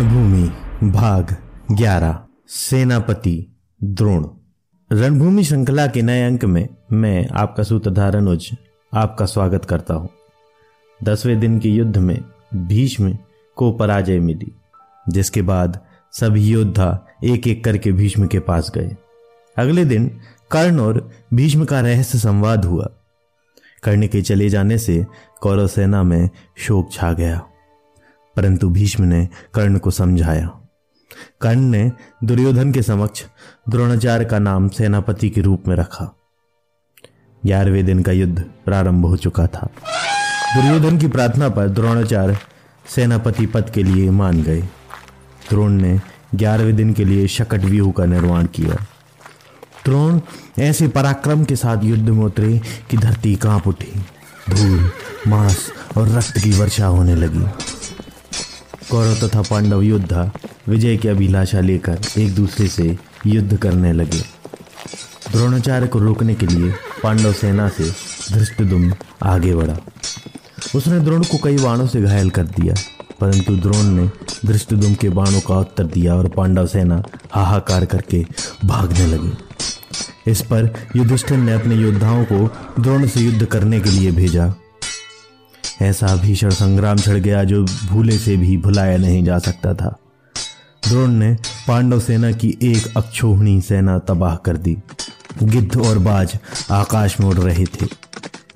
भाग ग्यारह, सेनापति, द्रोण। रणभूमि श्रृंखला के नए अंक में मैं आपका सूत्रधार अनुज, आपका स्वागत करता हूँ। दसवें दिन के युद्ध में भीष्म को पराजय मिली, जिसके बाद सभी योद्धा एक एक करके भीष्म के पास गए। अगले दिन कर्ण और भीष्म का रहस्य संवाद हुआ। कर्ण के चले जाने से कौरव सेना में शोक छा गया। परंतु भीष्म ने कर्ण को समझाया। कर्ण ने दुर्योधन के समक्ष द्रोणाचार्य का नाम सेनापति के रूप में रखा। ग्यारहवें दिन का युद्ध प्रारंभ हो चुका था। दुर्योधन की प्रार्थना पर द्रोणाचार्य सेनापति पद के लिए मान गए। द्रोण ने ग्यारहवें दिन के लिए शकट व्यूह का निर्माण किया। द्रोण ऐसे पराक्रम के साथ युद्ध में उतरे कि धरती काँप उठी। धूल, मांस और रक्त की वर्षा होने लगी। कौरव तथा पांडव योद्धा, विजय की अभिलाषा लेकर एक दूसरे से युद्ध करने लगे। द्रोणाचार्य को रोकने के लिए पांडव सेना से धृष्टदुम आगे बढ़ा। उसने द्रोण को कई बाणों से घायल कर दिया, परंतु द्रोण ने धृष्टदुम के बाणों का उत्तर दिया और पांडव सेना हाहाकार करके भागने लगी। इस पर युधिष्ठिर ने अपने योद्धाओं को द्रोण से युद्ध करने के लिए भेजा। ऐसा भीषण संग्राम छिड़ गया जो भूले से भी भुलाया नहीं जा सकता था। द्रोण ने पांडव सेना की एक अक्षोहणी सेना तबाह कर दी। गिद्ध और बाज आकाश में उड़ रहे थे।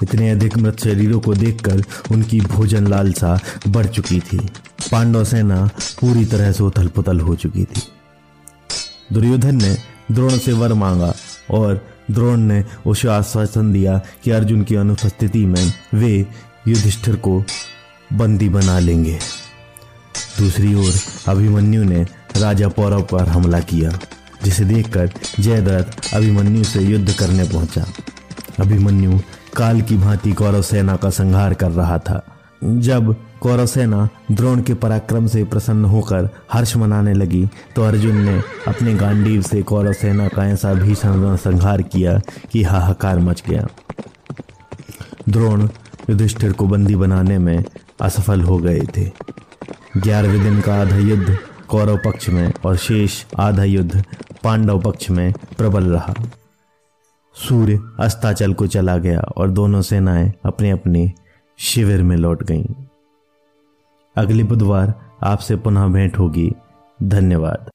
इतने अधिक मृत शरीरों को देखकर उनकी भोजन लालसा बढ़ चुकी थी। पांडव सेना पूरी तरह से उथल पुथल हो चुकी थी। दुर्योधन ने द्रोण से वर मांगा और द्रोण ने उसे आश्वासन दिया कि अर्जुन की अनुपस्थिति में वे युधिष्ठिर को बंदी बना लेंगे। दूसरी ओर अभिमन्यु ने राजा पौरव पर हमला किया, जिसे देखकर जयद्रथ अभिमन्यु से युद्ध करने पहुँचा। अभिमन्यु काल की भांति कौरव सेना का संहार कर रहा था। जब कौरव सेना द्रोण के पराक्रम से प्रसन्न होकर हर्ष मनाने लगी तो अर्जुन ने अपने गांडीव से कौरव सेना का ऐसा भीषण संहार किया कि हाहाकार मच गया। द्रोण युधिष्ठिर को बंदी बनाने में असफल हो गए थे। ग्यारहवें दिन का आधा युद्ध कौरव पक्ष में और शेष आधा युद्ध पांडव पक्ष में प्रबल रहा। सूर्य अस्ताचल को चला गया और दोनों सेनाएँ अपने अपने शिविर में लौट गईं। अगले बुधवार आपसे पुनः भेंट होगी। धन्यवाद।